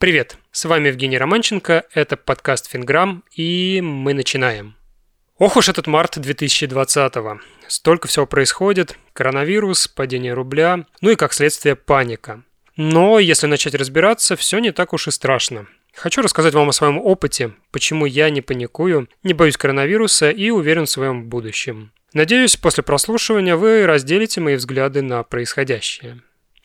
Привет, с вами Евгений Романченко, это подкаст «Финграмм», и мы начинаем. Ох уж этот март 2020-го. Столько всего происходит. Коронавирус, падение рубля, ну и как следствие паника. Но если начать разбираться, все не так уж и страшно. Хочу рассказать вам о своем опыте, почему я не паникую, не боюсь коронавируса и уверен в своем будущем. Надеюсь, после прослушивания вы разделите мои взгляды на происходящее.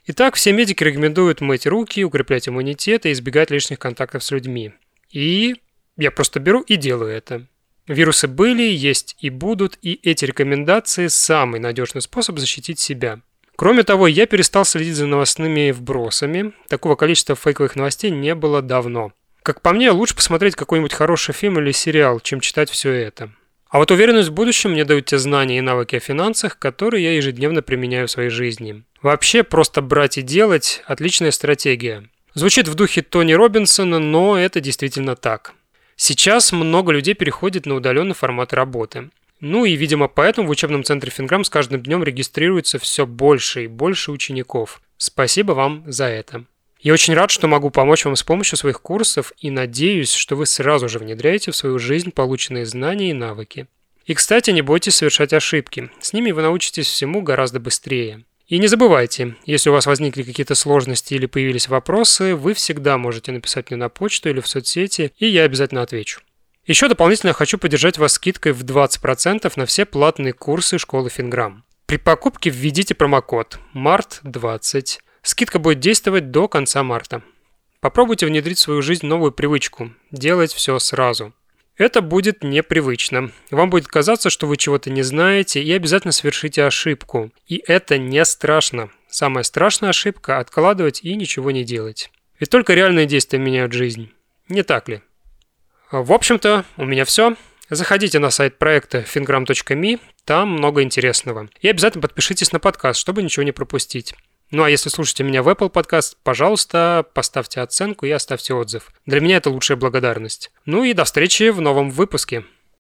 Итак, все медики рекомендуют мыть руки, укреплять иммунитет и избегать лишних контактов с людьми. И я просто беру и делаю это. Вирусы были, есть и будут, и эти рекомендации – самый надежный способ защитить себя. Кроме того, я перестал следить за новостными вбросами. Такого количества фейковых новостей не было давно. Как по мне, лучше посмотреть какой-нибудь хороший фильм или сериал, чем читать все это. А вот уверенность в будущем мне дают те знания и навыки о финансах, которые я ежедневно применяю в своей жизни. Вообще, просто брать и делать – отличная стратегия. Звучит в духе Тони Робинсона, но это действительно так. Сейчас много людей переходит на удаленный формат работы. Ну и, видимо, поэтому в учебном центре Финграм с каждым днем регистрируется все больше и больше учеников. Спасибо вам за это. Я очень рад, что могу помочь вам с помощью своих курсов и надеюсь, что вы сразу же внедряете в свою жизнь полученные знания и навыки. И, кстати, не бойтесь совершать ошибки. С ними вы научитесь всему гораздо быстрее. И не забывайте, если у вас возникли какие-то сложности или появились вопросы, вы всегда можете написать мне на почту или в соцсети, и я обязательно отвечу. Еще дополнительно хочу поддержать вас скидкой в 20% на все платные курсы школы Финграм. При покупке введите промокод MART20. Скидка будет действовать до конца марта. Попробуйте внедрить в свою жизнь новую привычку – делать все сразу. Это будет непривычно. Вам будет казаться, что вы чего-то не знаете и обязательно совершите ошибку. И это не страшно. Самая страшная ошибка – откладывать и ничего не делать. Ведь только реальные действия меняют жизнь. Не так ли? В общем-то, у меня все. Заходите на сайт проекта fingram.me, там много интересного. И обязательно подпишитесь на подкаст, чтобы ничего не пропустить. Ну а если слушаете меня в Apple Podcast, пожалуйста, поставьте оценку и оставьте отзыв. Для меня это лучшая благодарность. Ну и до встречи в новом выпуске.